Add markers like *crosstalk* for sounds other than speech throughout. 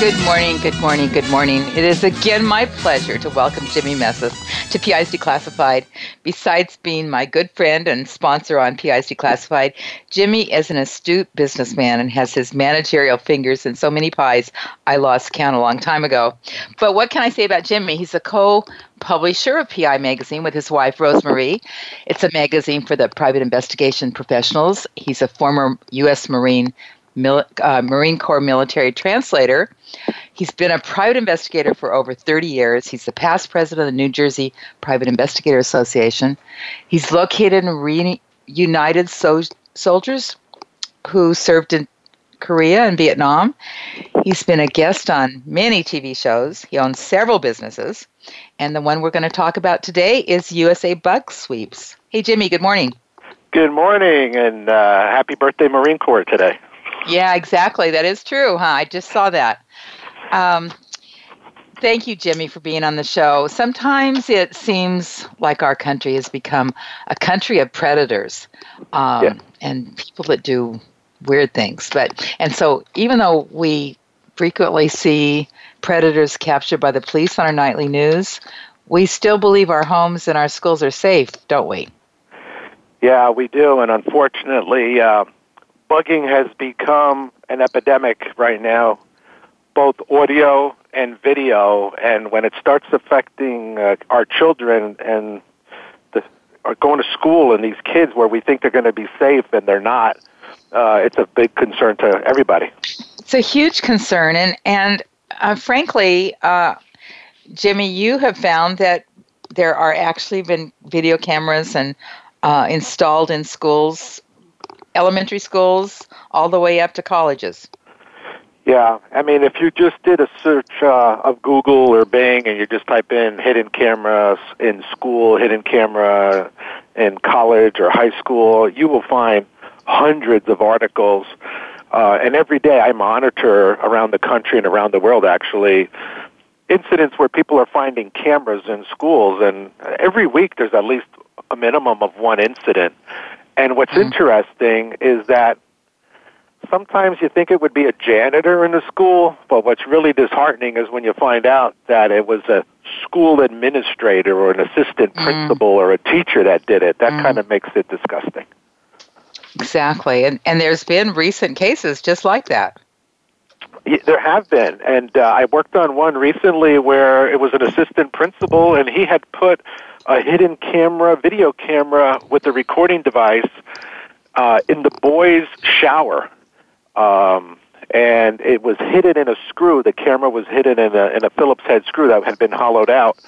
Good morning, good morning, good morning. It is again my pleasure to welcome Jimmie Mesis to PIs Declassified. Besides being my good friend and sponsor on PIs Declassified, Jimmie is an astute businessman and has his managerial fingers in so many pies I lost count a long time ago. But what can I say about Jimmie? He's a co publisher of PI Magazine with his wife, Rosemarie. It's a magazine for the private investigation professionals. He's a former U.S. Marine Mil- uh, Marine Corps military translator. He's been a private investigator for over 30 years. He's the past president of the New Jersey Private Investigator Association. He's located in reunited so- soldiers who served in Korea and Vietnam. He's been a guest on many TV shows. He owns several businesses. And the one we're going to talk about today is USA Bug Sweeps. Hey, Jimmie, good morning. Good morning, and uh, happy birthday, Marine Corps, today. Yeah, exactly. That is true, huh? I just saw that. Um, thank you, Jimmy, for being on the show. Sometimes it seems like our country has become a country of predators um, yeah. and people that do weird things. But and so even though we frequently see predators captured by the police on our nightly news, we still believe our homes and our schools are safe, don't we? Yeah, we do, and unfortunately. Uh, bugging has become an epidemic right now, both audio and video. And when it starts affecting uh, our children and the, are going to school and these kids where we think they're going to be safe and they're not, uh, it's a big concern to everybody. It's a huge concern, and and uh, frankly, uh, Jimmie, you have found that there are actually been video cameras and uh, installed in schools elementary schools all the way up to colleges. Yeah, I mean, if you just did a search uh, of Google or Bing and you just type in hidden cameras in school, hidden camera in college or high school, you will find hundreds of articles. Uh, and every day I monitor around the country and around the world, actually, incidents where people are finding cameras in schools. And every week there's at least a minimum of one incident. And what's mm-hmm. interesting is that sometimes you think it would be a janitor in the school, but what's really disheartening is when you find out that it was a school administrator or an assistant mm. principal or a teacher that did it. That mm. kind of makes it disgusting. Exactly. And and there's been recent cases just like that. There have been, and uh, I worked on one recently where it was an assistant principal, and he had put a hidden camera, video camera with a recording device uh, in the boys' shower. Um, and it was hidden in a screw. The camera was hidden in a, in a Phillips head screw that had been hollowed out.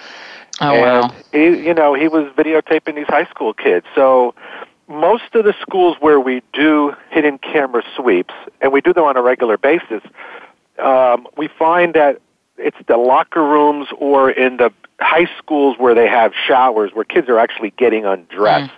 Oh, and wow. He, you know, he was videotaping these high school kids. So most of the schools where we do hidden camera sweeps, and we do them on a regular basis, um, we find that it's the locker rooms or in the high schools where they have showers where kids are actually getting undressed. Mm.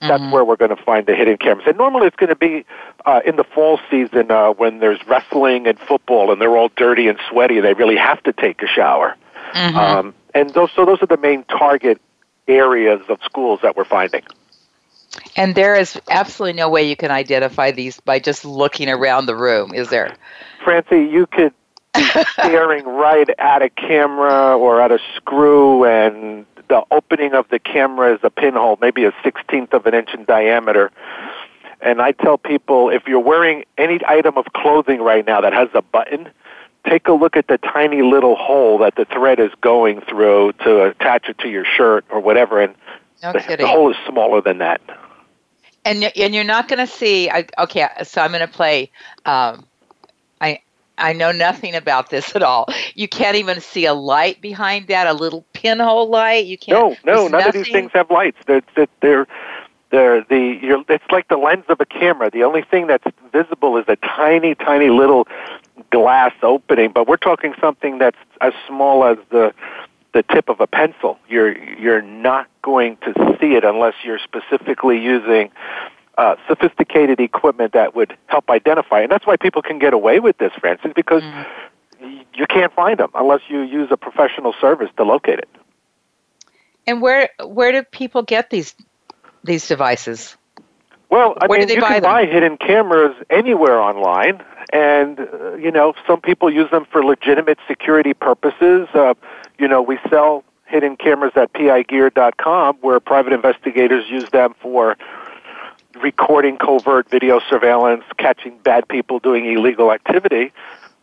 That's mm-hmm. where we're going to find the hidden cameras. And normally it's going to be uh, in the fall season uh, when there's wrestling and football and they're all dirty and sweaty and they really have to take a shower. Mm-hmm. Um, and those, so those are the main target areas of schools that we're finding. And there is absolutely no way you can identify these by just looking around the room, is there? Francie, you could be *laughs* staring right at a camera or at a screw, and the opening of the camera is a pinhole, maybe a sixteenth of an inch in diameter. And I tell people if you're wearing any item of clothing right now that has a button, take a look at the tiny little hole that the thread is going through to attach it to your shirt or whatever, and no the, the hole is smaller than that. And and you're not going to see. Okay, so I'm going to play. Um, I I know nothing about this at all. You can't even see a light behind that, a little pinhole light. You can't. No, no, none nothing? of these things have lights. They're they're they're the you're, it's like the lens of a camera. The only thing that's visible is a tiny, tiny little glass opening. But we're talking something that's as small as the the tip of a pencil. You're you're not going to see it unless you're specifically using uh, sophisticated equipment that would help identify. And that's why people can get away with this, Francis, because mm. you can't find them unless you use a professional service to locate it. And where where do people get these these devices? Well, I where mean, you buy can them? buy hidden cameras anywhere online, and uh, you know, some people use them for legitimate security purposes. Uh, you know, we sell hidden cameras at pigear.com, where private investigators use them for recording covert video surveillance, catching bad people doing illegal activity.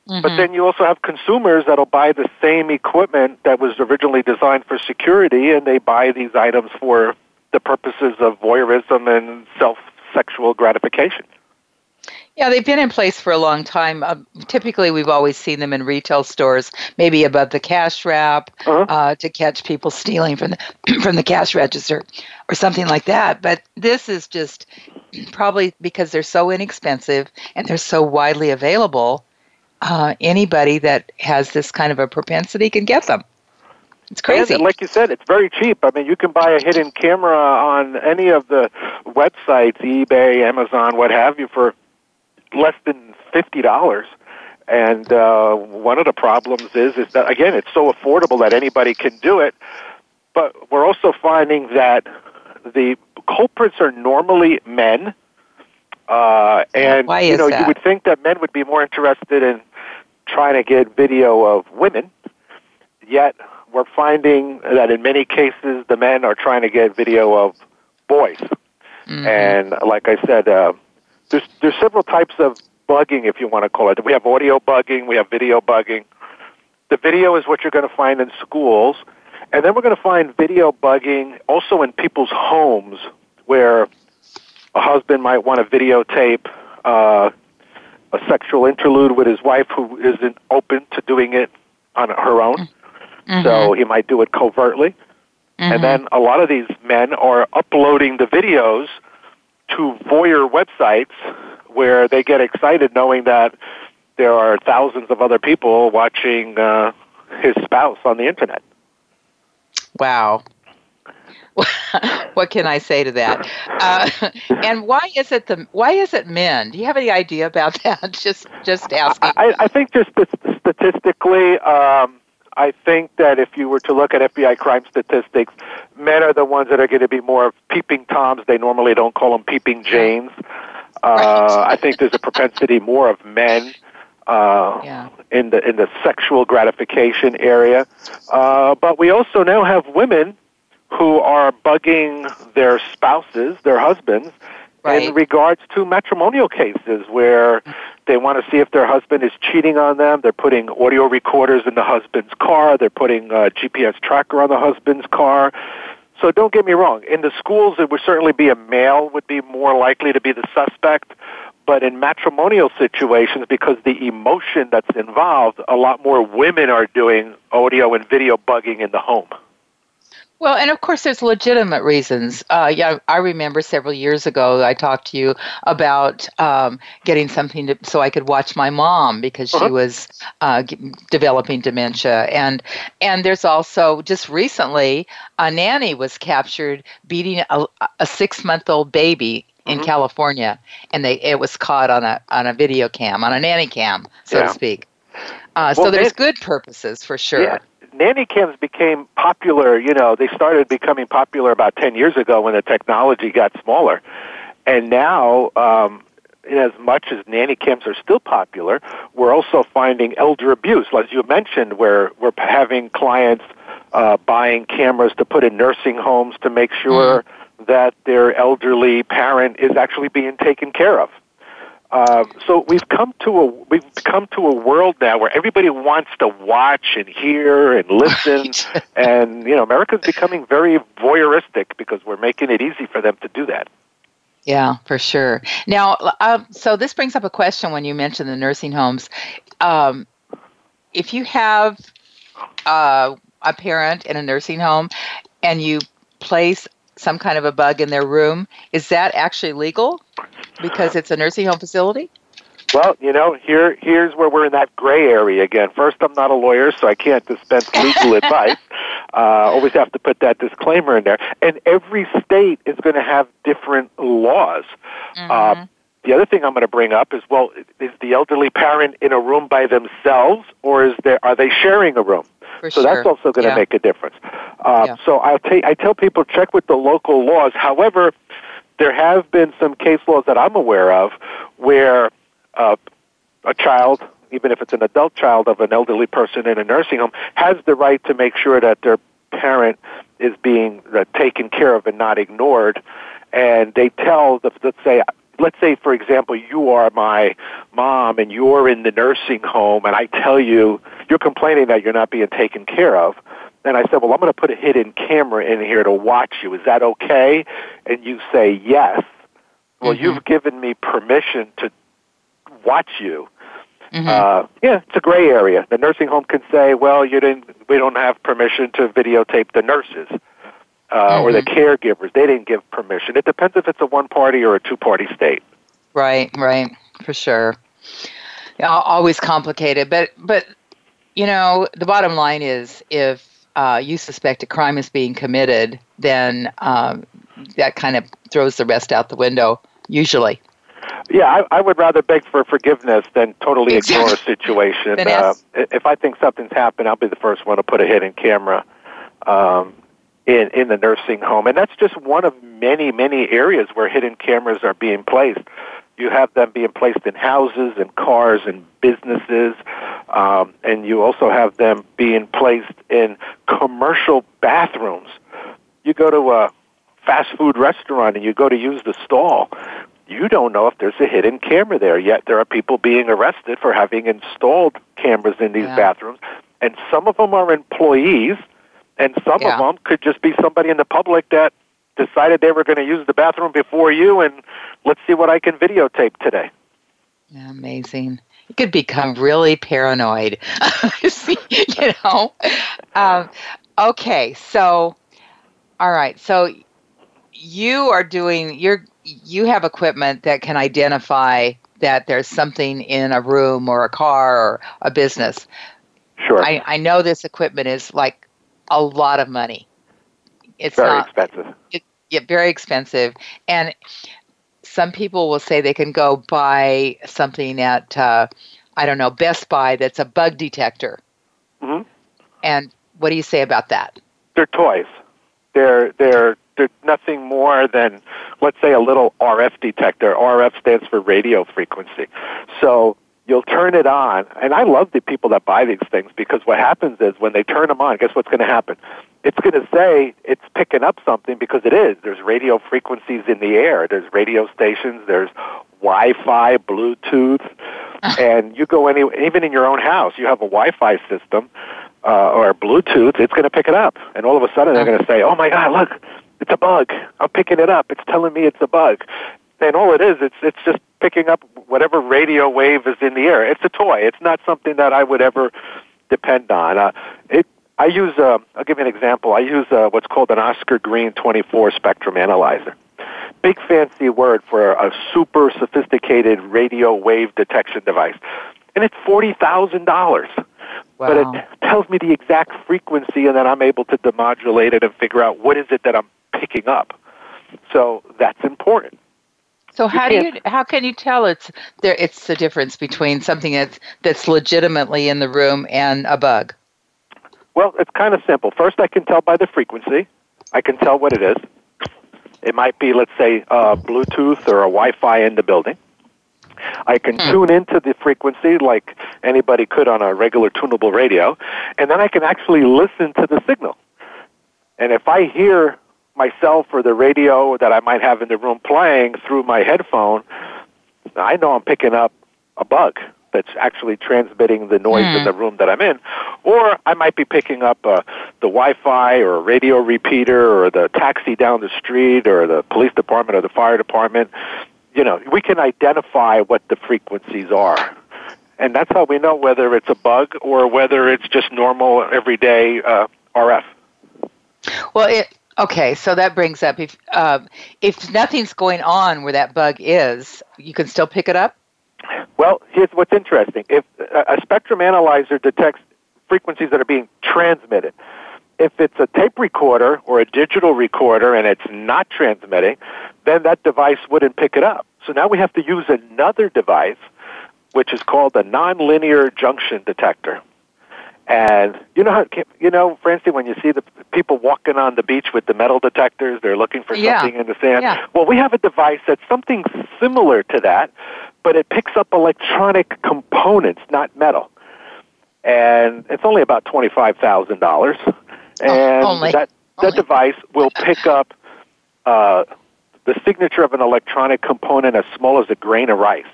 Mm-hmm. But then you also have consumers that'll buy the same equipment that was originally designed for security, and they buy these items for the purposes of voyeurism and self sexual gratification. Yeah, they've been in place for a long time. Uh, typically, we've always seen them in retail stores, maybe above the cash wrap, uh-huh. uh, to catch people stealing from the *clears throat* from the cash register, or something like that. But this is just probably because they're so inexpensive and they're so widely available. Uh, anybody that has this kind of a propensity can get them. It's crazy. And like you said, it's very cheap. I mean, you can buy a hidden camera on any of the websites, eBay, Amazon, what have you, for less than fifty dollars. And uh, one of the problems is is that again, it's so affordable that anybody can do it. But we're also finding that the culprits are normally men. Uh, and Why you know, that? you would think that men would be more interested in trying to get video of women. Yet we're finding that in many cases the men are trying to get video of boys. Mm-hmm. And like I said, uh, there's there's several types of bugging, if you want to call it. We have audio bugging, we have video bugging. The video is what you're going to find in schools, and then we're going to find video bugging also in people's homes, where a husband might want to videotape uh, a sexual interlude with his wife who isn't open to doing it on her own. Mm-hmm. So he might do it covertly. Mm-hmm. And then a lot of these men are uploading the videos to voyeur websites where they get excited knowing that there are thousands of other people watching uh, his spouse on the internet. Wow. *laughs* what can I say to that? Uh, *laughs* and why is it the why is it men? Do you have any idea about that? *laughs* just just asking. I, I think just statistically, um, I think that if you were to look at FBI crime statistics, men are the ones that are going to be more peeping toms. They normally don't call them peeping janes. Uh, I think there's a propensity more of men uh, yeah. in the in the sexual gratification area. Uh, but we also now have women who are bugging their spouses, their husbands, right. in regards to matrimonial cases where they want to see if their husband is cheating on them. They're putting audio recorders in the husband's car. They're putting uh, a GPS tracker on the husband's car. So don't get me wrong. In the schools, it would certainly be a male would be more likely to be the suspect. But in matrimonial situations, because the emotion that's involved, a lot more women are doing audio and video bugging in the home. Well, and of course, there's legitimate reasons. Uh, yeah, I remember several years ago I talked to you about um, getting something to, so I could watch my mom because Uh-huh. she was uh, g- developing dementia, and and there's also just recently a nanny was captured beating a, a six month old baby in Mhm. California, and they it was caught on a on a video cam on a nanny cam, so Yeah. to speak. Uh, so there's good purposes for sure. Yeah. Nanny cams became popular, you know, they started becoming popular about 10 years ago when the technology got smaller. And now, um, in as much as nanny cams are still popular, we're also finding elder abuse, as you mentioned, where we're having clients uh, buying cameras to put in nursing homes to make sure mm. that their elderly parent is actually being taken care of. Uh, so we've come to a we've come to a world now where everybody wants to watch and hear and *laughs* listen, right. and you know America's becoming very voyeuristic because we're making it easy for them to do that. Yeah, for sure. Now, um, so this brings up a question when you mentioned the nursing homes. Um, if you have uh, a parent in a nursing home and you place some kind of a bug in their room, is that actually legal because it's a nursing home facility? Well, you know, here here's where we're in that gray area again. First, I'm not a lawyer, so I can't dispense legal *laughs* advice. Uh, always have to put that disclaimer in there. And every state is going to have different laws. Mm-hmm. Uh, the other thing I'm going to bring up is well, is the elderly parent in a room by themselves, or is there are they sharing a room? For so sure. that's also going to make a difference. Uh, yeah. So I'll ta- I tell people check with the local laws. However, there have been some case laws that I'm aware of where uh, a child, even if it's an adult child of an elderly person in a nursing home, has the right to make sure that their parent is being uh, taken care of and not ignored. And they tell, the, let's say, let's say, for example, you are my mom and you're in the nursing home, and I tell you you're complaining that you're not being taken care of. And I said, well, I'm going to put a hidden camera in here to watch you. Is that okay? And you say yes. Well, mm-hmm. you've given me permission to watch you. Mm-hmm. Uh, yeah, it's a gray area. The nursing home can say, "Well, you didn't. We don't have permission to videotape the nurses uh, mm-hmm. or the mm-hmm. caregivers. They didn't give permission." It depends if it's a one-party or a two-party state. Right, right, for sure. Yeah, always complicated, but but you know, the bottom line is if uh, you suspect a crime is being committed, then um, that kind of throws the rest out the window. Usually. Yeah, I, I would rather beg for forgiveness than totally exactly. ignore a *laughs* situation. Uh, if I think something's happened, I'll be the first one to put a hidden camera um, in in the nursing home, and that's just one of many many areas where hidden cameras are being placed. You have them being placed in houses and cars and businesses, um, and you also have them being placed in commercial bathrooms. You go to a fast food restaurant and you go to use the stall you don't know if there's a hidden camera there yet. There are people being arrested for having installed cameras in these yeah. bathrooms, and some of them are employees, and some yeah. of them could just be somebody in the public that decided they were going to use the bathroom before you, and let's see what I can videotape today. Amazing. You could become really paranoid, *laughs* you know. Um, okay, so all right, so you are doing you're you have equipment that can identify that there's something in a room or a car or a business. Sure. I, I know this equipment is like a lot of money. It's very not, expensive. It, yeah, very expensive. And some people will say they can go buy something at, uh, I don't know, Best Buy that's a bug detector. Mm-hmm. And what do you say about that? They're toys. They're they're they're nothing more than, let's say, a little RF detector. RF stands for radio frequency. So you'll turn it on, and I love the people that buy these things because what happens is when they turn them on, guess what's going to happen? It's going to say it's picking up something because it is. There's radio frequencies in the air. There's radio stations. There's Wi-Fi, Bluetooth, *laughs* and you go any even in your own house, you have a Wi-Fi system uh, or Bluetooth. It's going to pick it up, and all of a sudden they're going to say, "Oh my God, look, it's a bug. I'm picking it up. It's telling me it's a bug. And all it is, it's it's just picking up whatever radio wave is in the air. It's a toy. It's not something that I would ever depend on. Uh, it. I use. Uh, I'll give you an example. I use uh, what's called an OSCOR Green 24 spectrum analyzer. Big fancy word for a super sophisticated radio wave detection device, and it's forty thousand dollars. Wow. But it tells me the exact frequency, and then I'm able to demodulate it and figure out what is it that I'm picking up. So that's important. So how do you how can you tell it's there it's the difference between something that's that's legitimately in the room and a bug? Well, it's kind of simple. First, I can tell by the frequency. I can tell what it is. It might be, let's say, uh, Bluetooth or a Wi-Fi in the building. I can hmm. tune into the frequency like anybody could on a regular tunable radio, and then I can actually listen to the signal. And if I hear myself or the radio that I might have in the room playing through my headphone, I know I'm picking up a bug that's actually transmitting the noise mm. in hmm. the room that I'm in. Or I might be picking up uh, the Wi-Fi or a radio repeater or the taxi down the street or the police department or the fire department. You know, we can identify what the frequencies are. And that's how we know whether it's a bug or whether it's just normal, everyday uh, RF. Well, it, okay, so that brings up if uh, if nothing's going on where that bug is, you can still pick it up. Well, here's what's interesting. If a spectrum analyzer detects frequencies that are being transmitted, if it's a tape recorder or a digital recorder and it's not transmitting, then that device wouldn't pick it up. So now we have to use another device, which is called a nonlinear junction detector. And you know how you know, Francie, when you see the people walking on the beach with the metal detectors, they're looking for yeah. something in the sand. Yeah. Well, we have a device that's something similar to that, but it picks up electronic components, not metal. And it's only about twenty-five thousand dollars, oh, and oh, that that device will pick up uh, the signature of an electronic component as small as a grain of rice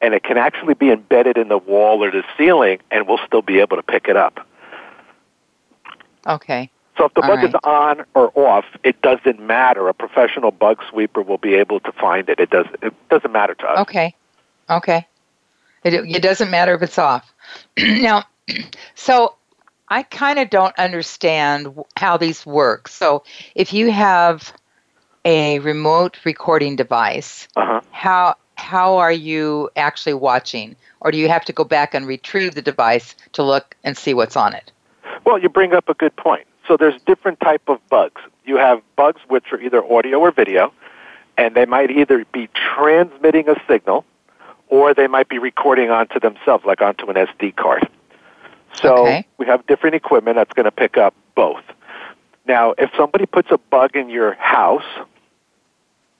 and it can actually be embedded in the wall or the ceiling, and we'll still be able to pick it up. Okay. So if the All bug right. is on or off, it doesn't matter. A professional bug sweeper will be able to find it. It does. It doesn't matter to us. Okay. Okay. It, it doesn't matter if it's off. *clears throat* now, *clears throat* so I kind of don't understand how these work. So if you have a remote recording device, uh-huh. how how are you actually watching? Or do you have to go back and retrieve the device to look and see what's on it? Well, you bring up a good point. So there's different type of bugs. You have bugs which are either audio or video, and they might either be transmitting a signal or they might be recording onto themselves, like onto an SD card. So okay. we have different equipment that's going to pick up both. Now, if somebody puts a bug in your house,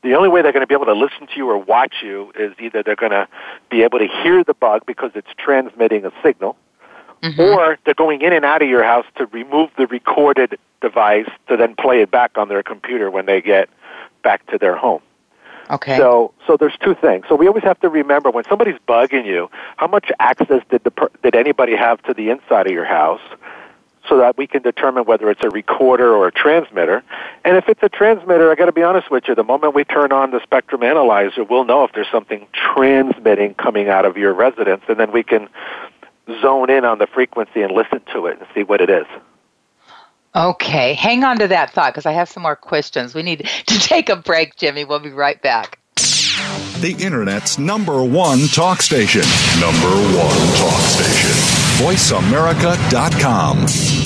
the only way they're going to be able to listen to you or watch you is either they're going to be able to hear the bug because it's transmitting a signal, mm-hmm. or they're going in and out of your house to remove the recorded device to then play it back on their computer when they get back to their home. Okay. So, so there's two things. So we always have to remember when somebody's bugging you, how much access did the per- did anybody have to the inside of your house? So that we can determine whether it's a recorder or a transmitter. And if it's a transmitter, I got to be honest with you, the moment we turn on the spectrum analyzer, we'll know if there's something transmitting coming out of your residence, and then we can zone in on the frequency and listen to it and see what it is. Okay, hang on to that thought because I have some more questions. We need to *laughs* take a break, Jimmie. We'll be right back. The Internet's number one talk station. Number one talk station. VoiceAmerica.com.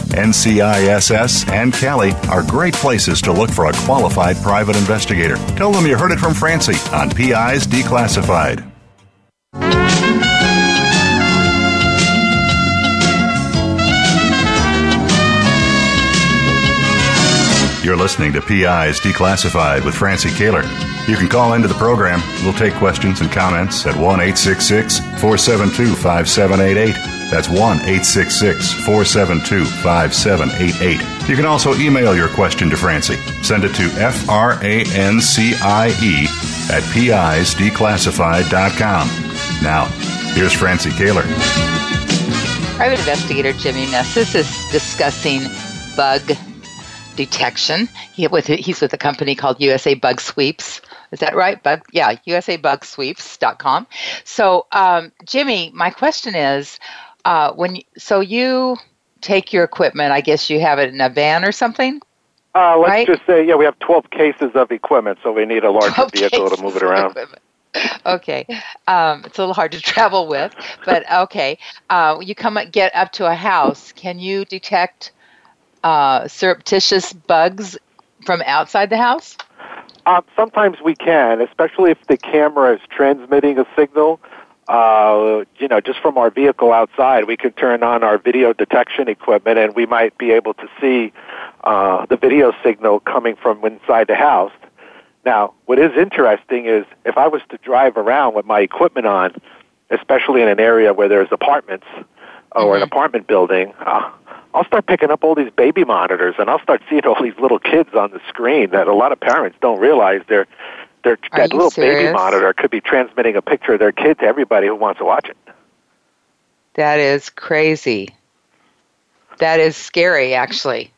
NCISS and CALI are great places to look for a qualified private investigator. Tell them you heard it from Francie on PIs Declassified. You're listening to PIs Declassified with Francie Koehler. You can call into the program. We'll take questions and comments at 1 866 472 5788. That's 1 866 472 5788. You can also email your question to Francie. Send it to F R A N C I E at pisdeclassified.com. Now, here's Francie Koehler. Private investigator Jimmie Mesis is discussing bug detection. He with he's with a company called USA Bug Sweeps. Is that right? Yeah, USA Bug, yeah, USABugSweeps.com. So, um, Jimmie, my question is, uh, when you, so you take your equipment, I guess you have it in a van or something. Uh, let's right? just say, yeah, we have 12 cases of equipment, so we need a larger vehicle to move it around. okay, um, it's a little hard to travel with, but okay. Uh, you come get up to a house. Can you detect uh, surreptitious bugs from outside the house? Uh, sometimes we can, especially if the camera is transmitting a signal. Uh, you know, just from our vehicle outside, we could turn on our video detection equipment, and we might be able to see uh, the video signal coming from inside the house. Now, what is interesting is if I was to drive around with my equipment on, especially in an area where there's apartments or mm-hmm. an apartment building, uh, I'll start picking up all these baby monitors and I'll start seeing all these little kids on the screen that a lot of parents don't realize they're they're that little serious? baby monitor could be transmitting a picture of their kid to everybody who wants to watch it. That is crazy. That is scary actually.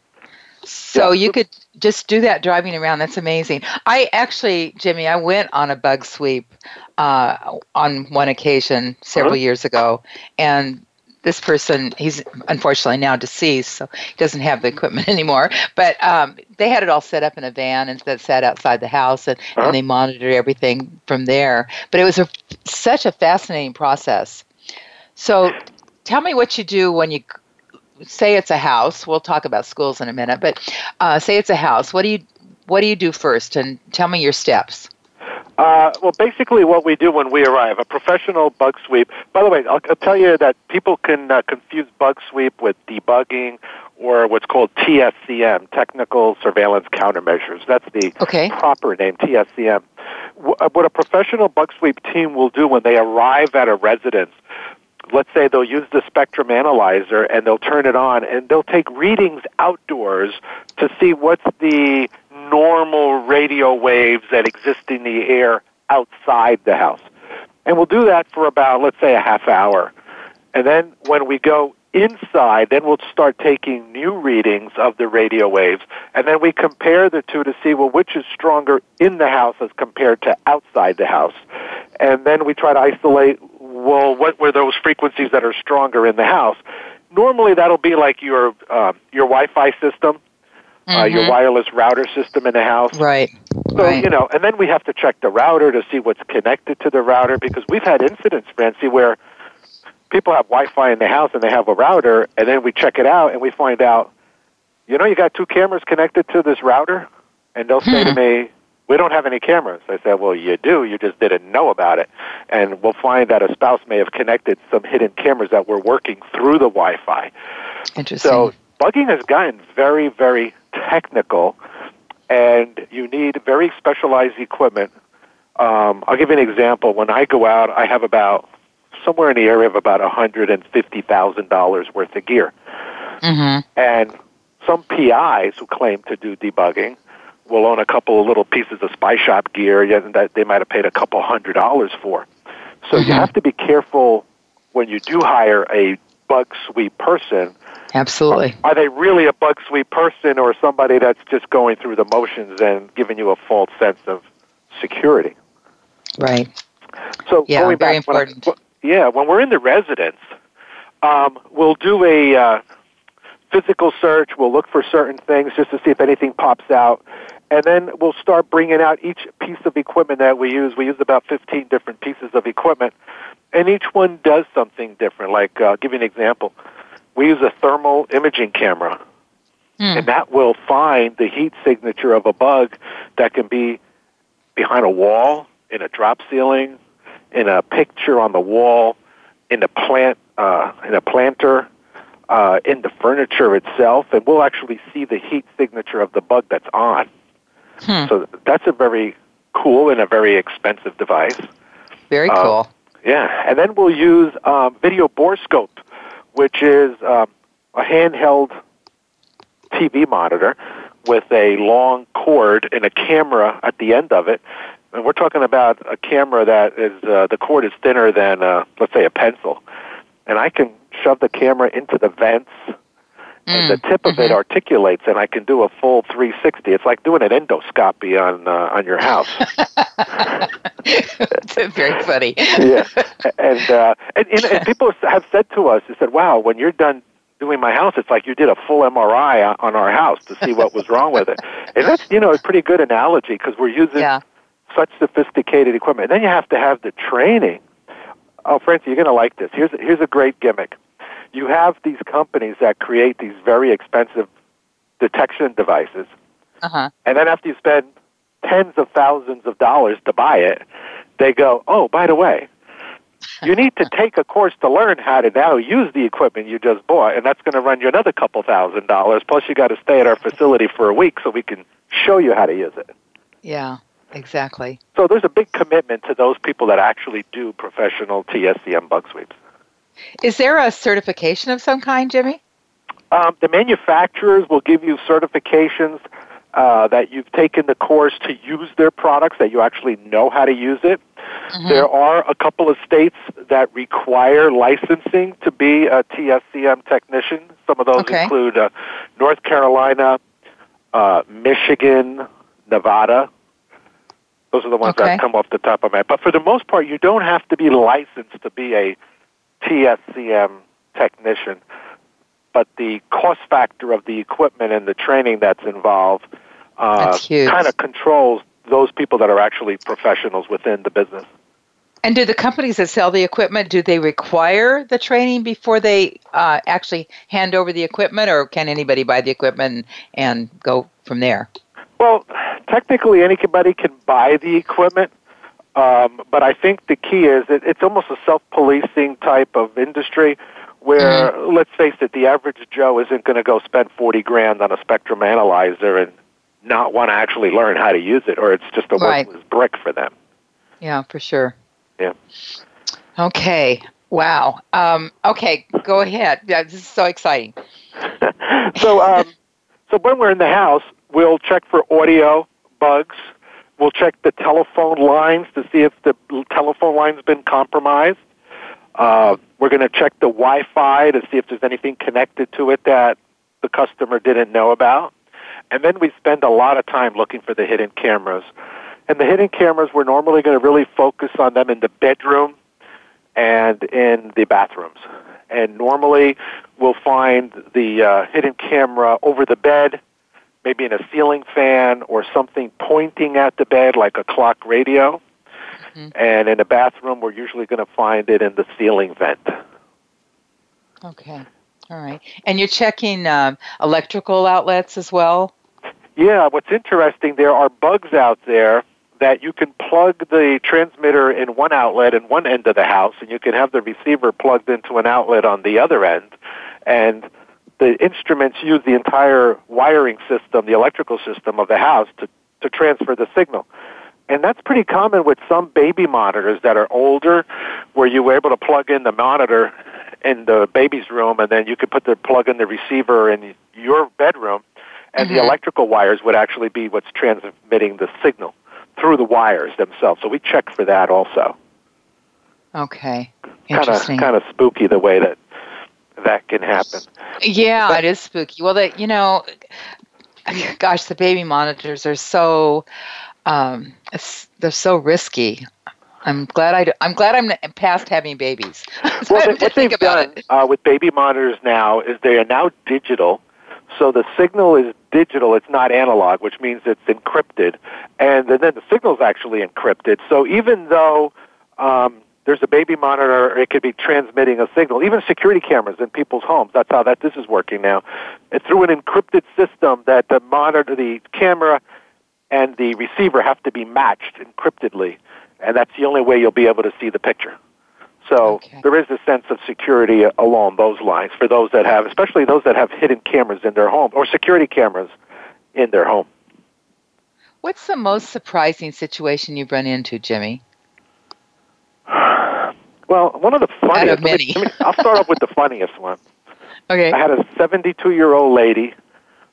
So yeah. you could just do that driving around. That's amazing. I actually, Jimmie, I went on a bug sweep uh, on one occasion several uh-huh. years ago, and this person he's unfortunately now deceased so he doesn't have the equipment *laughs* anymore. But um, they had it all set up in a van and that sat outside the house and, uh-huh. and they monitored everything from there. But it was a, such a fascinating process. So tell me what you do when you say it's a house we'll talk about schools in a minute but uh, say it's a house what do you what do you do first? And tell me your steps uh, well, basically, what we do when we arrive, a professional bug sweep. By the way, I'll, I'll tell you that people can uh, confuse bug sweep with debugging or what's called TSCM, Technical Surveillance Countermeasures. That's the okay. proper name, TSCM. Uh, what a professional bug sweep team will do when they arrive at a residence, let's say they'll use the spectrum analyzer and they'll turn it on and they'll take readings outdoors to see what's the normal radio waves that exist in the air outside the house. And we'll do that for about, let's say, a half hour. And then when we go inside, then we'll start taking new readings of the radio waves. And then we compare the two to see, well, which is stronger in the house as compared to outside the house. And then we try to isolate, well, what were those frequencies that are stronger in the house? Normally that'll be like your, uh, your Wi-Fi system mm-hmm. uh, your mm-hmm. wireless router system in the house. Right. So, right. you know, and then we have to check the router to see what's connected to the router because we've had incidents, Francie, where people have Wi-Fi in the house and they have a router, and then we check it out and we find out, you know, you got two cameras connected to this router, and they'll say to hmm. me, we don't have any cameras. I said, well, you do. You just didn't know about it. And we'll find that a spouse may have connected some hidden cameras that were working through the Wi-Fi. Interesting. So bugging has gotten very, very technical, and you need very specialized equipment. Um, I'll give you an example. When I go out, I have about somewhere in the area of about $150,000 worth of gear. Mm-hmm. And some PIs who claim to do debugging will own a couple of little pieces of spy shop gear that they might have paid a couple hundred dollars for. So mm-hmm. you have to be careful when you do hire a bug sweep person Absolutely. Are, are they really a bug sweep person or somebody that's just going through the motions and giving you a false sense of security? Right. So yeah, going very back, important. When I, yeah, when we're in the residence, um, we'll do a uh, physical search. We'll look for certain things just to see if anything pops out. And then we'll start bringing out each piece of equipment that we use. We use about 15 different pieces of equipment, and each one does something different. Like, uh, I'll give you an example we use a thermal imaging camera. Hmm. And that will find the heat signature of a bug that can be behind a wall, in a drop ceiling, in a picture on the wall, in a plant, uh, in a planter, uh, in the furniture itself, and we'll actually see the heat signature of the bug that's on. Hmm. So that's a very cool and a very expensive device. Very uh, cool. Yeah, and then we'll use um, video borescope which is um, a handheld TV monitor with a long cord and a camera at the end of it. And we're talking about a camera that is uh, the cord is thinner than, uh, let's say, a pencil. and I can shove the camera into the vents and the tip of it Mm-hmm. articulates, and I can do a full 360. It's like doing an endoscopy on uh, on your house. *laughs* It's very funny. yeah, and, uh, and and and people have said to us, they said, "Wow, when you're done doing my house, it's like you did a full MRI on- our house to see what was wrong with it." And that's you know a pretty good analogy because we're using Yeah. such sophisticated equipment. And then you have to have the training. Oh, Francie, you're going to like this. Here's here's a great gimmick. You have these companies that create these very expensive detection devices, Uh huh. and then after you spend tens of thousands of dollars to buy it, they go, "Oh, by the way, you need to take a course to learn how to now use the equipment you just bought, and that's going to run you another couple thousand dollars. Plus, you got to stay at our facility for a week so we can show you how to use it." Yeah. Exactly. So there's a big commitment to those people that actually do professional TSCM bug sweeps. Is there a certification of some kind, Jimmie? Um, the manufacturers will give you certifications uh, that you've taken the course to use their products, that you actually know how to use it. There are a couple of states that require licensing to be a TSCM technician. Some of those Okay. include uh, North Carolina, uh, Michigan, Nevada. Those are the ones Okay. that come off the top of my head. But for the most part, you don't have to be licensed to be a TSCM technician. But the cost factor of the equipment and the training that's involved uh, kind of controls those people that are actually professionals within the business. And do the companies that sell the equipment do they require the training before they uh, actually hand over the equipment, or can anybody buy the equipment and go from there? Well, technically, anybody can buy the equipment, um, but I think the key is that it's almost a self-policing type of industry. Where, let's face it, the average Joe isn't going to go spend forty grand on a spectrum analyzer and not want to actually learn how to use it, or it's just a Right. worthless brick for them. Yeah, for sure. Yeah. Okay. Wow. Um, okay, go ahead. Yeah, this is so exciting. *laughs* so, um, so when we're in the house, we'll check for audio bugs. We'll check the telephone lines to see if the telephone line's been compromised. Uh, we're going to check the Wi-Fi to see if there's anything connected to it that the customer didn't know about. And then we spend a lot of time looking for the hidden cameras. And the hidden cameras, we're normally going to really focus on them in the bedroom and in the bathrooms. And normally we'll find the uh, hidden camera over the bed, maybe in a ceiling fan or something pointing at the bed like a clock radio. And in a bathroom, we're usually going to find it in the ceiling vent. Okay. All right. And you're checking um, electrical outlets as well? Yeah, what's interesting, there are bugs out there that you can plug the transmitter in one outlet in one end of the house, and you can have the receiver plugged into an outlet on the other end. And the instruments use the entire wiring system, the electrical system of the house to, to transfer the signal. And that's pretty common with some baby monitors that are older, where you were able to plug in the monitor in the baby's room, and then you could put the plug in the receiver in your bedroom, and the electrical wires would actually be what's transmitting the signal through the wires themselves. So we check for that also. Okay. Kind of Interesting. kind of spooky the way that that can happen. Yeah, it is spooky. Well, that you know, gosh, the baby monitors are so um, they're so risky. I'm glad I do, I'm glad I'm past having babies. So *laughs* Well, don't they, have to what think they've about done it. uh, with baby monitors now is they are now digital. So the signal is digital; it's not analog, which means it's encrypted, and then the signal is actually encrypted. So even though um, there's a baby monitor, it could be transmitting a signal. Even security cameras in people's homes. That's how that this is working now. It's through an encrypted system that the monitor, the camera, and the receiver have to be matched encryptedly, and that's the only way you'll be able to see the picture. So Okay. there is a sense of security along those lines for those that have, especially those that have hidden cameras in their home or security cameras in their home. What's the most surprising situation you've run into, Jimmie? *sighs* Well, one of the funniest. of let me- many. let me- I'll start off with the *laughs* funniest one. Okay. I had a 72 year old lady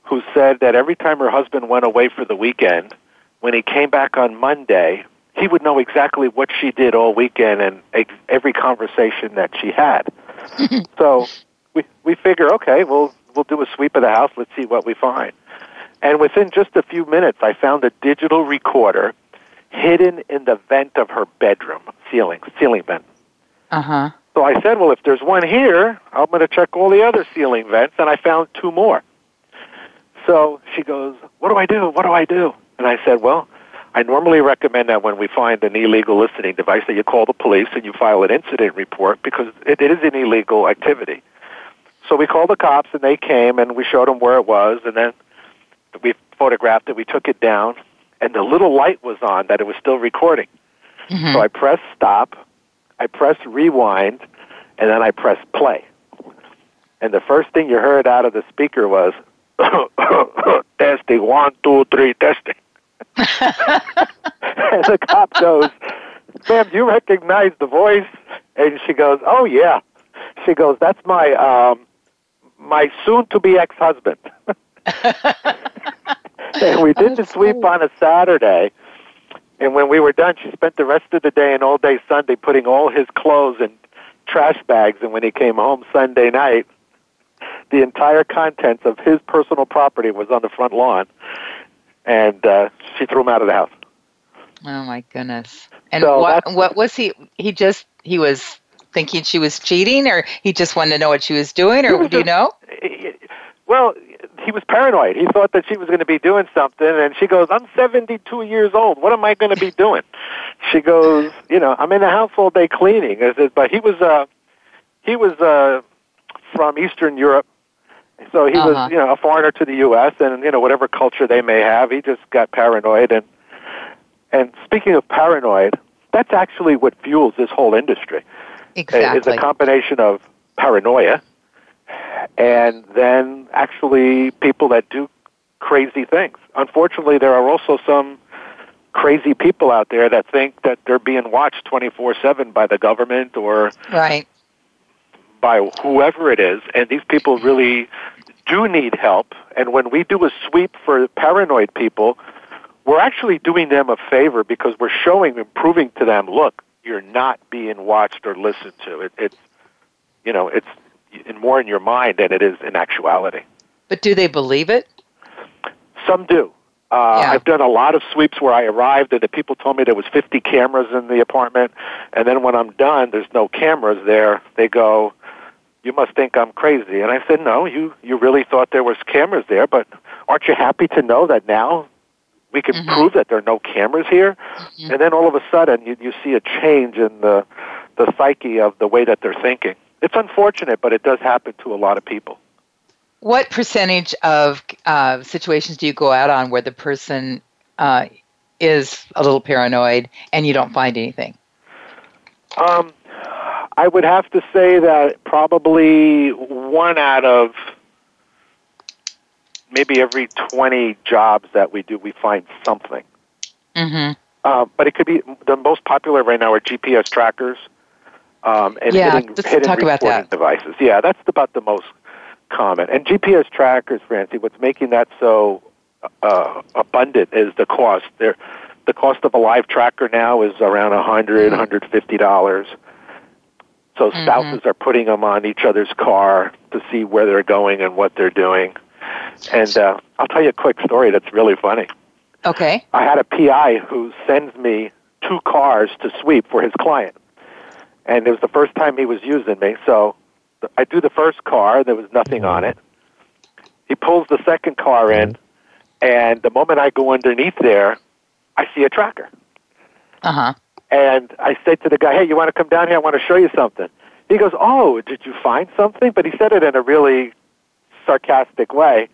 who said that every time her husband went away for the weekend, when he came back on Monday, he would know exactly what she did all weekend and ex- every conversation that she had. *laughs* so we we figure, okay, we'll we'll do a sweep of the house. Let's see what we find. And within just a few minutes, I found a digital recorder hidden in the vent of her bedroom ceiling ceiling vent. Uh huh. So I said, well, if there's one here, I'm going to check all the other ceiling vents, and I found two more. So she goes, what do I do? What do I do? And I said, well, I normally recommend that when we find an illegal listening device that you call the police and you file an incident report because it, is an illegal activity. So we called the cops and they came and we showed them where it was and then we photographed it, we took it down, and the little light was on that it was still recording. Mm-hmm. So I pressed stop, I pressed rewind, and then I pressed play. And the first thing you heard out of the speaker was *coughs* testing one, two, three, testing. And the cop goes, Ma'am, do you recognize the voice? And she goes, Oh yeah. She goes, That's my um my soon to be ex husband. *laughs* and we did the sweep on a Saturday. And when we were done, she spent the rest of the day and all day Sunday putting all his clothes in trash bags. And when he came home Sunday night, the entire contents of his personal property was on the front lawn. And uh, she threw him out of the house. Oh my goodness! And So what what was he? He just he was thinking she was cheating, or he just wanted to know what she was doing, or do you know? Well, he was paranoid. He thought that she was going to be doing something, and she goes, "I'm 72 years old. What am I going to be doing?" she goes, "You know, I'm in the house all day cleaning." I said, "But he was uh, he was uh, from Eastern Europe, so he Uh-huh. was you know a foreigner to the U.S. and you know whatever culture they may have, he just got paranoid and and speaking of paranoid, that's actually what fuels this whole industry." Exactly. is a combination of paranoia and then actually people that do crazy things. Unfortunately, there are also some crazy people out there that think that they're being watched 24/7 by the government or right. By whoever it is, and these people really do need help. And when we do a sweep for paranoid people, we're actually doing them a favor because we're showing and proving to them, look, you're not being watched or listened to. It, it's, you know, it's in more in your mind than it is in actuality. But do they believe it? Some do. Uh, Yeah. I've done a lot of sweeps where I arrived and the people told me there was 50 cameras in the apartment, and then when I'm done, there's no cameras there. They go, "You must think I'm crazy." And I said, "No, you you really thought there was cameras there, but aren't you happy to know that now we can prove that there are no cameras here?" And then all of a sudden, you you see a change in the the psyche of the way that they're thinking. It's unfortunate, but it does happen to a lot of people. What percentage of uh, situations do you go out on where the person uh, is a little paranoid and you don't find anything? Um, I would have to say that probably one out of maybe every 20 jobs that we do, we find something. Mm-hmm. Uh, but it could be the most popular right now are GPS trackers um, and yeah, hidden, hidden talk about that. devices. Yeah, that's about the most common. And GPS trackers, Francie, what's making that so uh, uh abundant is the cost. they the cost of a live tracker now is around 100 $150. So mm-hmm. spouses mm-hmm. are putting them on each other's car to see where they're going and what they're doing. And uh, I'll tell you a quick story that's really funny. Okay. I had a PI who sends me two cars to sweep for his client. And it was the first time he was using me. So I do the first car, there was nothing on it. He pulls the second car in, mm-hmm. and the moment I go underneath there, I see a tracker. Uh huh. And I said to the guy, hey, you want to come down here? I want to show you something. He goes, oh, did you find something? But he said it in a really sarcastic way.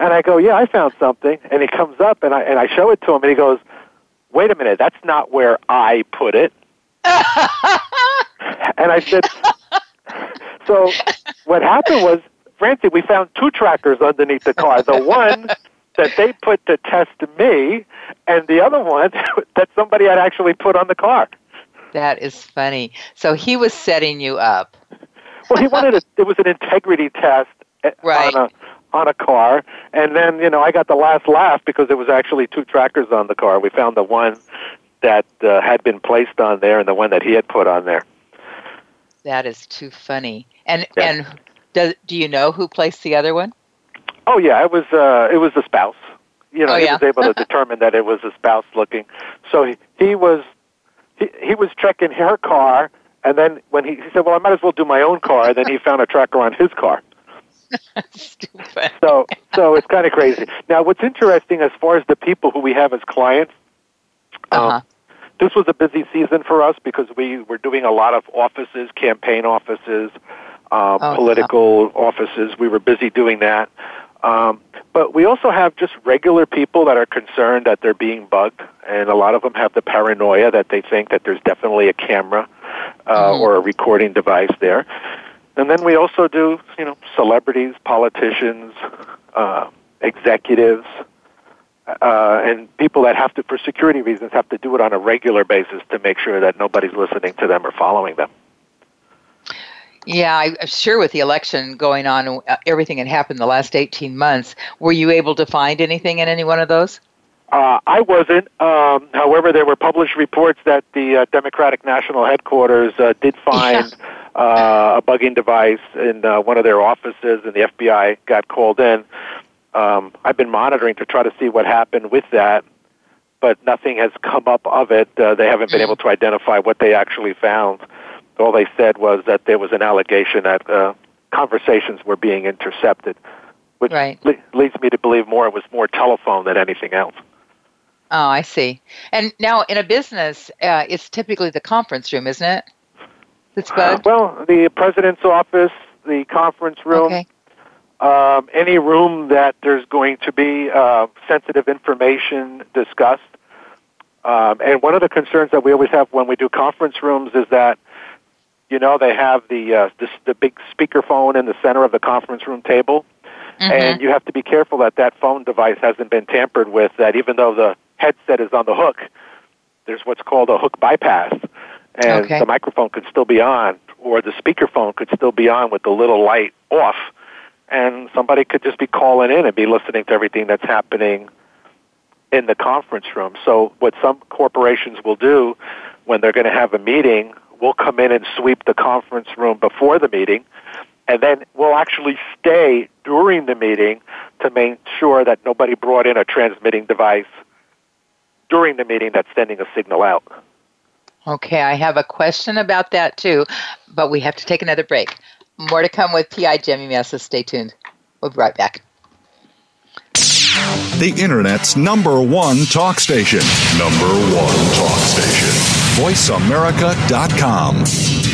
And I go, yeah, I found something. And he comes up and I, and I show it to him and he goes, wait a minute, that's not where I put it. *laughs* and I said, so what happened was, Francie, we found two trackers underneath the car. The one that they put to test me and the other one *laughs* that somebody had actually put on the car. That is funny. So he was setting you up. Well, he wanted a, it was an integrity test eh, Right. on a on a car, and then you know I got the last laugh because there was actually two trackers on the car. We found the one that uh, had been placed on there and the one that he had put on there. That is too funny. And and does, do you know who placed the other one? Oh yeah, it was uh, it was the spouse. You know, oh, he yeah. was able to *laughs* determine that it was the spouse looking. So he, he was he, he was checking her car, and then when he, he said, "Well, I might as well do my own car," then he found a tracker on his car. Stupid. So so it's kind of crazy. Now, what's interesting as far as the people who we have as clients, Uh-huh. um, this was a busy season for us because we were doing a lot of offices, campaign offices, um, Oh, political offices. We were busy doing that. Um, but we also have just regular people that are concerned that they're being bugged, and a lot of them have the paranoia that they think that there's definitely a camera uh, Mhm. or a recording device there. And then we also do, you know, celebrities, politicians, uh, executives, uh, and people that have to, for security reasons, have to do it on a regular basis to make sure that nobody's listening to them or following them. Yeah, I, I'm sure with the election going on, uh, everything that happened the last 18 months, were you able to find anything in any one of those? Uh, I wasn't. Um, however, there were published reports that the uh, Democratic National Headquarters uh, did *laughs* find uh, a bugging device in uh, one of their offices, and the FBI got called in. Um, I've been monitoring to try to see what happened with that, but nothing has come up of it. Uh, they haven't been Mm. able to identify what they actually found. All they said was that there was an allegation that uh, conversations were being intercepted, which Right. le- leads me to believe more it was more telephone than anything else. Oh, I see. And now in a business, uh, it's typically the conference room, isn't it? That's bugged? Well, the president's office, the conference room, Okay. um, any room that there's going to be uh, sensitive information discussed. Um, and one of the concerns that we always have when we do conference rooms is that, you know, they have the uh, the, the big speakerphone in the center of the conference room table, Mhm. and you have to be careful that that phone device hasn't been tampered with. That even though the headset is on the hook, there's what's called a hook bypass, and Okay. the microphone could still be on, or the speakerphone could still be on with the little light off, and somebody could just be calling in and be listening to everything that's happening in the conference room. So what some corporations will do when they're going to have a meeting, we'll come in and sweep the conference room before the meeting, and then we'll actually stay during the meeting to make sure that nobody brought in a transmitting device during the meeting that's sending a signal out. Okay, I have a question about that too, but we have to take another break. More to come with PI Jimmie Mesis. Stay tuned. We'll be right back. The Internet's number one talk station. Number one talk station. VoiceAmerica.com.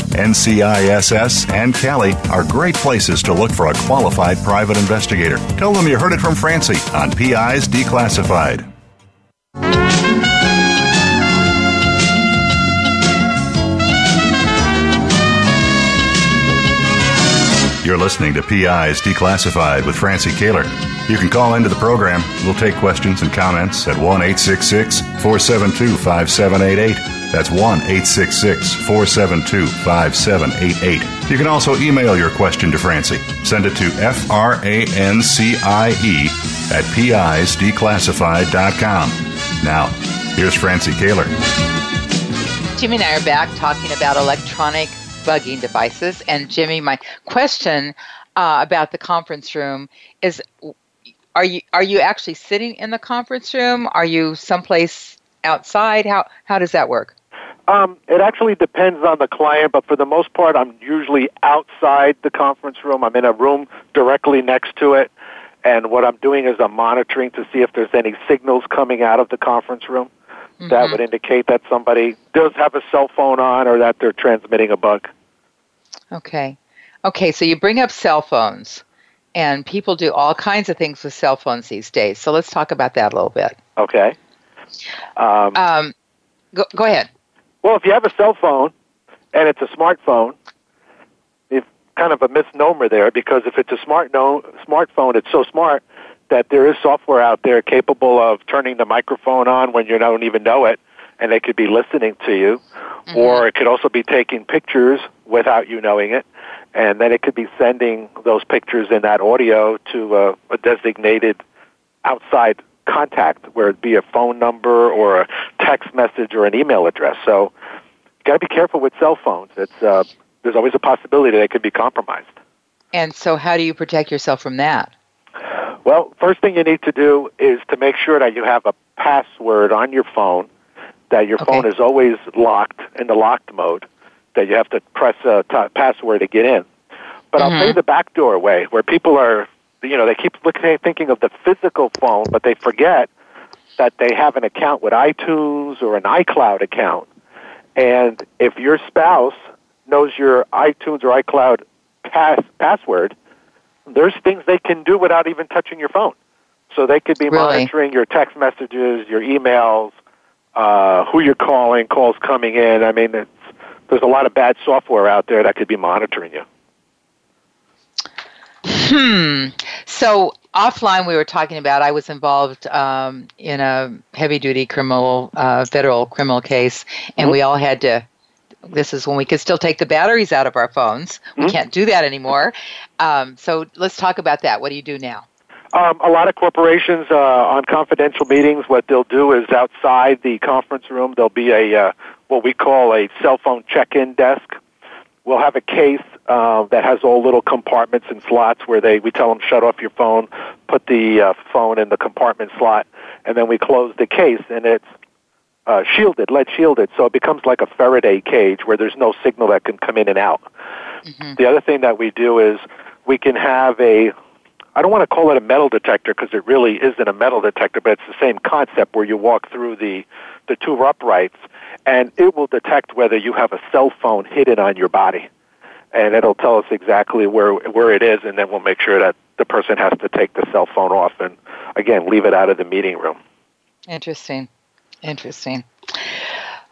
NCISS and Cali are great places to look for a qualified private investigator. Tell them you heard it from Francie on PIs Declassified. You're listening to PIs Declassified with Francie Koehler. You can call into the program. We'll take questions and comments at 1 866 472 5788. That's 1 866 472 5788. You can also email your question to Francie. Send it to F R A N C I E at PIsDeclassified.com. Now, here's Francie Koehler. Jimmie and I are back talking about electronic bugging devices. And Jimmie, my question uh, about the conference room is: Are you are you actually sitting in the conference room? Are you someplace outside? How how does that work? Um, it actually depends on the client, but for the most part, I'm usually outside the conference room. I'm in a room directly next to it, And what I'm doing is I'm monitoring to see if there's any signals coming out of the conference room mm-hmm. that would indicate that somebody does have a cell phone on or that they're transmitting a bug. Okay. Okay, so you bring up cell phones, and people do all kinds of things with cell phones these days. So let's talk about that a little bit. Okay. Um, um, go, go ahead. Well, if you have a cell phone and it's a smartphone, it's kind of a misnomer there because if it's a smart no, smartphone, it's so smart that there is software out there capable of turning the microphone on when you don't even know it, and they could be listening to you, mm-hmm. or it could also be taking pictures without you knowing it, and then it could be sending those pictures in that audio to a, a designated outside contact, where it be a phone number or a text message or an email address. So you got to be careful with cell phones. It's uh, there's always a possibility they could be compromised. And so, how do you protect yourself from that? Well, first thing you need to do is to make sure that you have a password on your phone, that your okay. phone is always locked in the locked mode, that you have to press a t- password to get in. But mm-hmm. I'll tell you the backdoor way, where people are, you know, they keep looking, thinking of the physical phone, but they forget that they have an account with iTunes or an iCloud account. And if your spouse knows your iTunes or iCloud pass, password, there's things they can do without even touching your phone. So they could be really? monitoring your text messages, your emails, uh, who you're calling, calls coming in. I mean, it's, there's a lot of bad software out there that could be monitoring you. Hmm. So offline, we were talking about. I was involved um, in a heavy-duty criminal, uh, federal criminal case, and mm-hmm. we all had to this is when we could still take the batteries out of our phones. We mm-hmm. can't do that anymore. Um, so let's talk about that. What do you do now? Um, a lot of corporations uh, on confidential meetings, what they'll do is outside the conference room, there'll be a uh, what we call a cell phone check-in desk. We'll have a case uh, that has all little compartments and slots where they we tell them shut off your phone, put the uh, phone in the compartment slot, and then we close the case, and it's uh, shielded, lead shielded, so it becomes like a Faraday cage where there's no signal that can come in and out. Mm-hmm. The other thing that we do is we can have a I don't want to call it a metal detector because it really isn't a metal detector, but it's the same concept where you walk through the the two uprights and it will detect whether you have a cell phone hidden on your body. And it'll tell us exactly where where it is and then we'll make sure that the person has to take the cell phone off and again leave it out of the meeting room. Interesting. Interesting.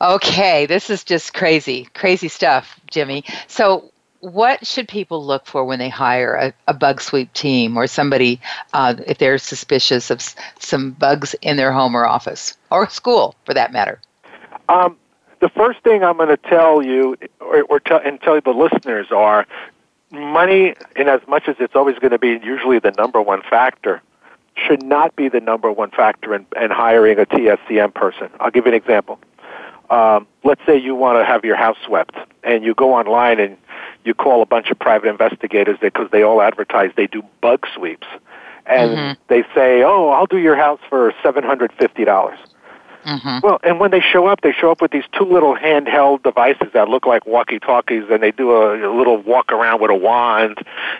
Okay, this is just crazy, crazy stuff, Jimmie. So, what should people look for when they hire a, a bug sweep team or somebody uh, if they're suspicious of s- some bugs in their home or office or school, for that matter? Um, the first thing I'm going to tell you, or, or tell, and tell the listeners, are money, in as much as it's always going to be usually the number one factor, should not be the number one factor in, in hiring a TSCM person. I'll give you an example. Um, let's say you want to have your house swept, and you go online and you call a bunch of private investigators because they all advertise they do bug sweeps, and mm-hmm. they say, "Oh, I'll do your house for seven hundred fifty dollars." Mm-hmm. Well, and when they show up, they show up with these two little handheld devices that look like walkie-talkies, and they do a, a little walk around with a wand,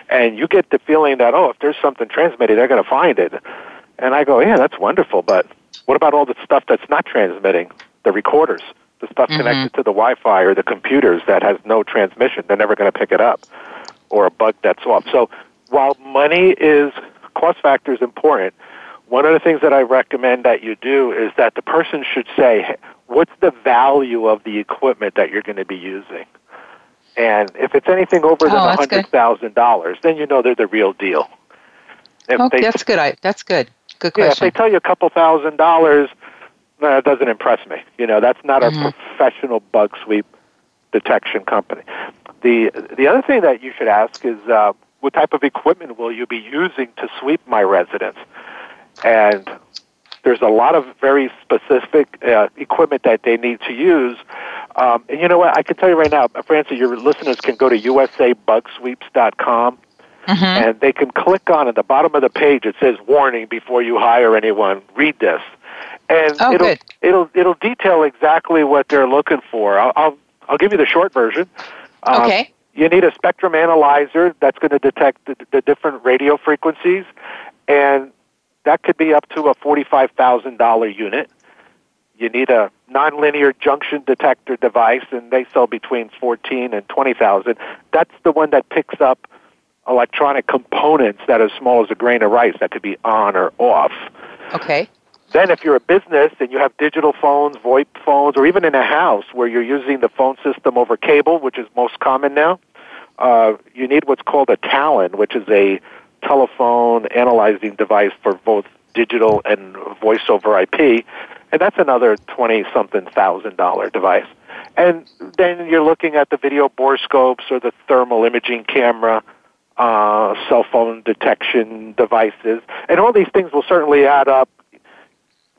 and you get the feeling that oh, if there's something transmitted, they're going to find it. And I go, yeah, that's wonderful, but what about all the stuff that's not transmitting? The recorders, the stuff mm-hmm. connected to the Wi-Fi or the computers that has no transmission. They're never going to pick it up, or a bug that's off. So while money is cost factor is important one of the things that I recommend that you do is that the person should say, what's the value of the equipment that you're going to be using? And if it's anything over than oh, $100,000, then you know they're the real deal. If oh, they, that's good. I, that's good. Good question. Yeah, if they tell you a couple thousand dollars, that doesn't impress me. You know, that's not mm-hmm. a professional bug sweep detection company. The the other thing that you should ask is uh, what type of equipment will you be using to sweep my residence? And there's a lot of very specific uh, equipment that they need to use. Um, and you know what? I can tell you right now, Francie, your listeners can go to usabugsweeps.com mm-hmm. and they can click on at the bottom of the page. It says "Warning: Before you hire anyone, read this." And oh, it'll good. it'll it'll detail exactly what they're looking for. I'll I'll, I'll give you the short version. Um, okay. You need a spectrum analyzer that's going to detect the, the different radio frequencies and that could be up to a $45,000 unit. You need a nonlinear junction detector device, and they sell between 14 and 20,000. That's the one that picks up electronic components that are as small as a grain of rice that could be on or off. Okay. Then, if you're a business and you have digital phones, VoIP phones, or even in a house where you're using the phone system over cable, which is most common now, uh, you need what's called a TALAN, which is a telephone analyzing device for both digital and voice over IP, and that's another twenty something thousand dollar device. And then you're looking at the video borescopes or the thermal imaging camera, uh, cell phone detection devices, and all these things will certainly add up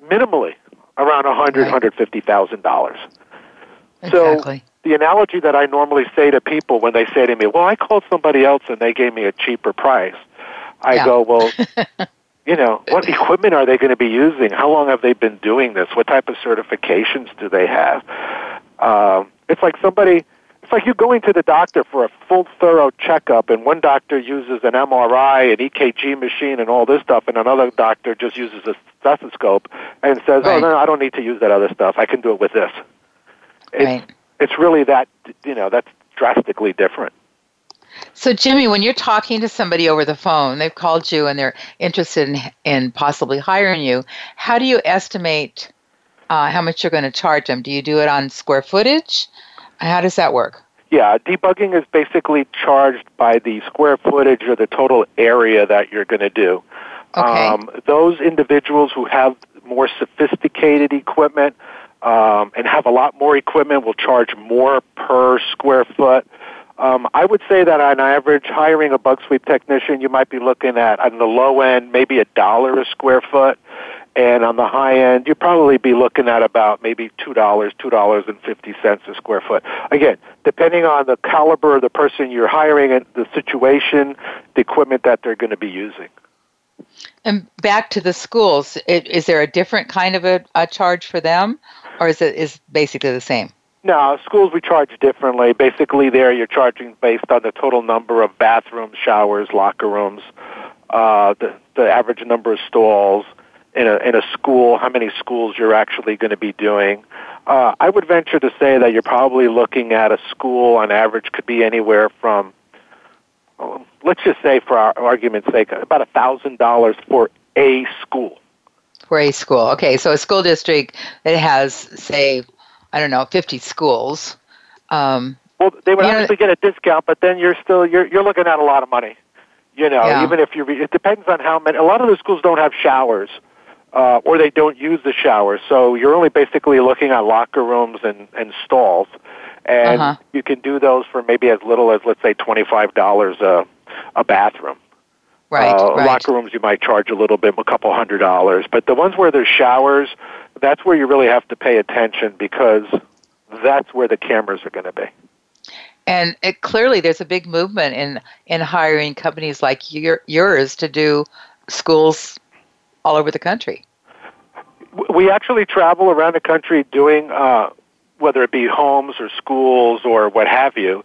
minimally around a hundred, hundred fifty thousand dollars. Exactly. So the analogy that I normally say to people when they say to me, "Well, I called somebody else and they gave me a cheaper price," I Yeah. go, "Well, *laughs* you know, what equipment are they going to be using? How long have they been doing this? What type of certifications do they have?" Um, it's like somebody. It's like you going to the doctor for a full, thorough checkup, and one doctor uses an MRI, an EKG machine, and all this stuff, and another doctor just uses a stethoscope and says, "Oh no, I don't need to use that other stuff. I can do it with this." It's, Right. it's really that you know that's drastically different. So, Jimmie, when you're talking to somebody over the phone, they've called you and they're interested in, in possibly hiring you, how do you estimate uh, how much you're going to charge them? Do you do it on square footage? How does that work? Yeah, debugging is basically charged by the square footage or the total area that you're going to do. Okay. Um, those individuals who have more sophisticated equipment um, and have a lot more equipment will charge more per square foot. Um, I would say that on average, hiring a bug sweep technician, you might be looking at on the low end maybe a dollar a square foot, and on the high end, you'd probably be looking at about maybe two dollars, two dollars and fifty cents a square foot. Again, depending on the caliber of the person you're hiring and the situation, the equipment that they're going to be using. And back to the schools, is there a different kind of a, a charge for them, or is it is basically the same? No, schools we charge differently. Basically, there you're charging based on the total number of bathrooms, showers, locker rooms, uh, the the average number of stalls in a in a school, how many schools you're actually going to be doing. Uh, I would venture to say that you're probably looking at a school on average could be anywhere from, oh, let's just say for our argument's sake, about a thousand dollars for a school. For a school, okay. So a school district that has, say, I don't know, 50 schools. Um, Well, they would actually get a discount, but then you're still you're you're looking at a lot of money. You know, Yeah. even if you re- it depends on how many. A lot of the schools don't have showers, uh, or they don't use the showers, so you're only basically looking at locker rooms and and stalls, and Uh-huh. you can do those for maybe as little as let's say twenty five dollars a a bathroom. Right, uh, right. Locker rooms you might charge a little bit, a couple hundred dollars, but the ones where there's showers, that's where you really have to pay attention because that's where the cameras are going to be. And it, clearly, there's a big movement in in hiring companies like your, yours to do schools all over the country. we actually travel around the country doing uh, whether it be homes or schools or what have you.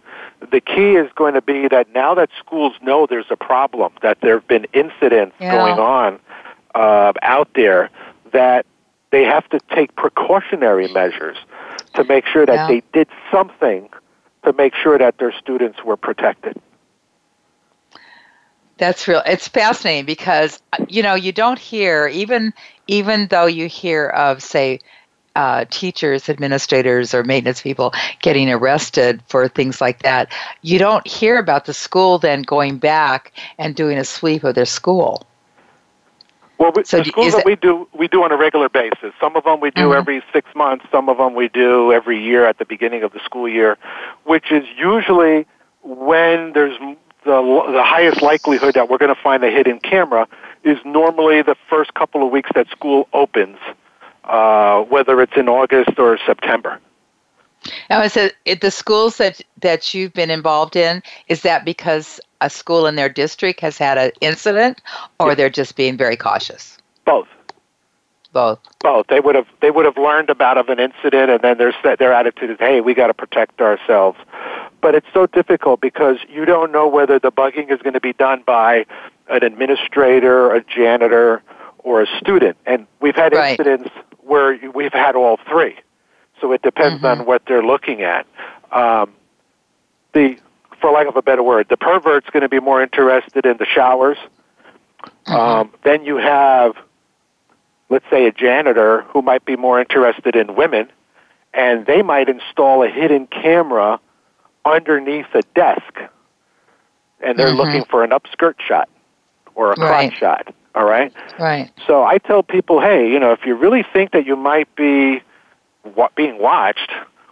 The key is going to be that now that schools know there's a problem, that there have been incidents Yeah. going on uh, out there, that they have to take precautionary measures to make sure that Yeah. they did something to make sure that their students were protected. That's real. It's fascinating because you know you don't hear even even though you hear of say uh, teachers, administrators, or maintenance people getting arrested for things like that. You don't hear about the school then going back and doing a sweep of their school. Well, we, So the schools that it- we do, we do on a regular basis. Some of them we do Mhm. every six months. Some of them we do every year at the beginning of the school year, which is usually when there's the the highest likelihood that we're going to find a hidden camera is normally the first couple of weeks that school opens, uh, whether it's in August or September. Now, is it, it the schools that that you've been involved in? Is that because a school in their district has had an incident, or they're just being very cautious? Both. Both. both. They would have they would have learned about of an incident, and then their their attitude is, "Hey, we got to protect ourselves." But it's so difficult because you don't know whether the bugging is going to be done by an administrator, a janitor, or a student. And we've had Right. incidents where we've had all three. So it depends on what they're looking at. Um, the, for lack of a better word, the pervert's going to be more interested in the showers. Um, then you have, let's say, a janitor who might be more interested in women, and they might install a hidden camera underneath a desk, and they're Mhm. looking for an upskirt shot or a crotch Right. shot. All right. Right. So I tell people, hey, you know, if you really think that you might be wa- being watched,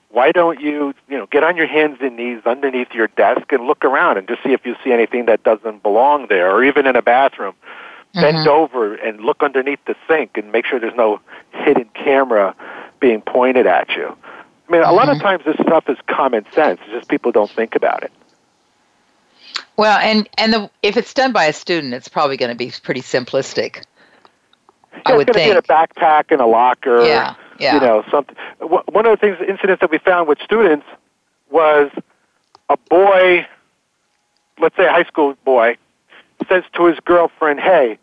why don't you, you know, get on your hands and knees underneath your desk and look around and just see if you see anything that doesn't belong there, or even in a bathroom. Bend mm-hmm. over and look underneath the sink and make sure there's no hidden camera being pointed at you. I mean, a lot of mm-hmm. times this stuff is common sense. It's just people don't think about it. Well, and and the, if it's done by a student, it's probably going to be pretty simplistic. I Yeah, would it's going to be in a backpack in a locker. Yeah, yeah. You know, something. One of the things, incidents that we found with students was a boy, let's say a high school boy, says to his girlfriend, "Hey,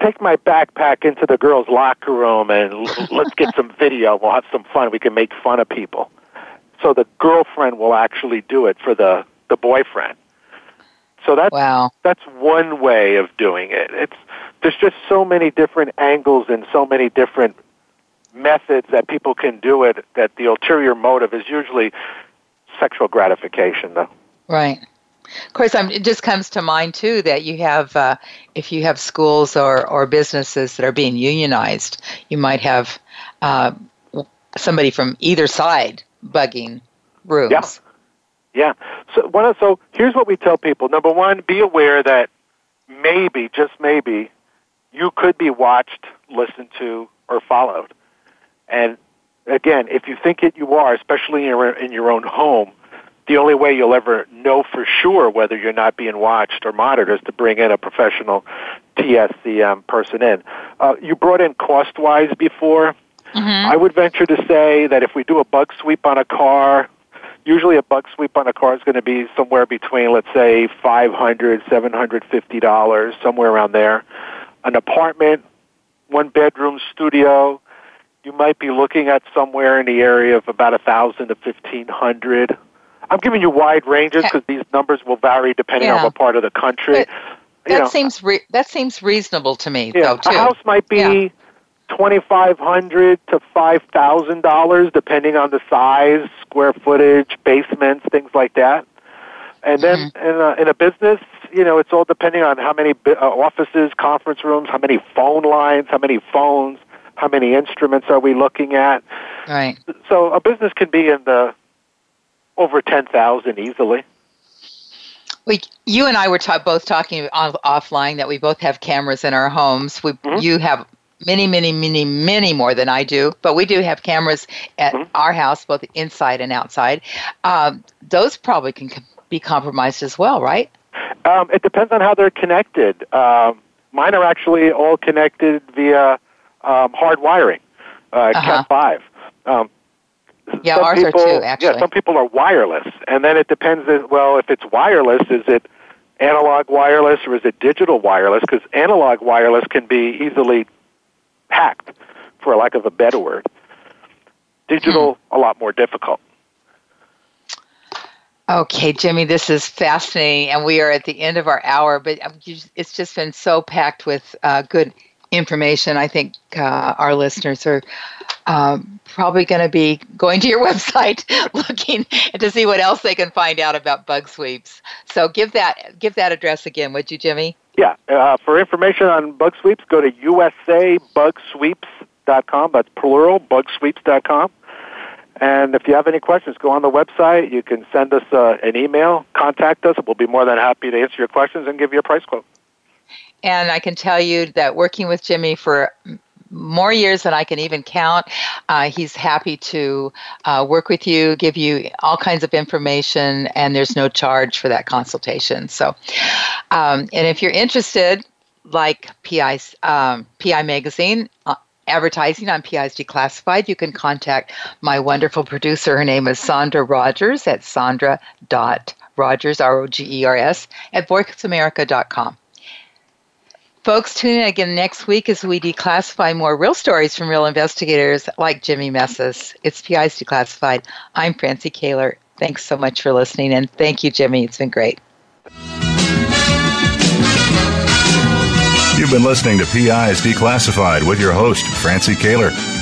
take my backpack into the girls' locker room and *laughs* let's get some video. We'll have some fun. We can make fun of people." So the girlfriend will actually do it for the the boyfriend. So that's Wow. that's one way of doing it. It's there's just so many different angles and so many different methods that people can do it that the ulterior motive is usually sexual gratification though. Right. Of course, I'm, it just comes to mind too that you have, uh, if you have schools or, or businesses that are being unionized, you might have uh, somebody from either side bugging rooms. Yeah. Yeah. So one of, so here's what we tell people. Number one, be aware that maybe, just maybe, you could be watched, listened to, or followed. And again, if you think it you are, especially in your, in your own home, the only way you'll ever know for sure whether you're not being watched or monitored is to bring in a professional TSCM person in. Uh, you brought in cost-wise before. I would venture to say that if we do a bug sweep on a car, usually a bug sweep on a car is going to be somewhere between, let's say, five hundred, seven hundred fifty dollars, somewhere around there. An apartment, one bedroom studio, you might be looking at somewhere in the area of about a thousand to fifteen hundred. I'm giving you wide ranges because these numbers will vary depending on what part of the country. But you That know, seems re- that seems reasonable to me, yeah, though. Too. a house might be Yeah. Twenty five hundred to five thousand dollars, depending on the size, square footage, basements, things like that. And then Mm-hmm. in, a, in a business, you know, it's all depending on how many bi- uh, offices, conference rooms, how many phone lines, how many phones, how many instruments are we looking at. Right. So a business can be in the over ten thousand easily. We, you and I were ta- both talking on, offline that we both have cameras in our homes. We, Mm-hmm. You have many, many, many, many more than I do, but we do have cameras at Mm-hmm. our house, both inside and outside. Um, those probably can be compromised as well, right? Um, it depends on how they're connected. Um, mine are actually all connected via um, hard wiring, uh, Uh-huh. Cat five. Um, Yeah, some ours are people, too, Yeah, some people are wireless, and then it depends. As, well, if it's wireless, is it analog wireless or is it digital wireless? Because analog wireless can be easily hacked, for lack of a better word. Digital, Hmm. a lot more difficult. Okay, Jimmie, this is fascinating, and we are at the end of our hour, but um, it's just been so packed with uh, good information. I think uh, our listeners are um, probably going to be going to your *laughs* website looking to see what else they can find out about bug sweeps. So give that give that address again, would you, Jimmie? Yeah, uh, for information on bug sweeps, go to usabugsweeps.com. That's plural, bugsweeps.com. And if you have any questions, go on the website. You can send us uh, an email, contact us. We'll be more than happy to answer your questions and give you a price quote. And I can tell you that working with Jimmie for more years than I can even count, uh, he's happy to uh, work with you, give you all kinds of information, and there's no charge for that consultation. So, um, and if you're interested, like PI, um, PI Magazine, uh, advertising on PI's Declassified, you can contact my wonderful producer. Her name is Sandra Rogers at sandra.rogers, R O G E R S, at voiceamerica.com. Folks, tune in again next week as we declassify more real stories from real investigators like Jimmie Mesis. It's PI's Declassified. I'm Francie Koehler. Thanks so much for listening, and thank you, Jimmie. It's been great. You've been listening to PI's Declassified with your host, Francie Koehler.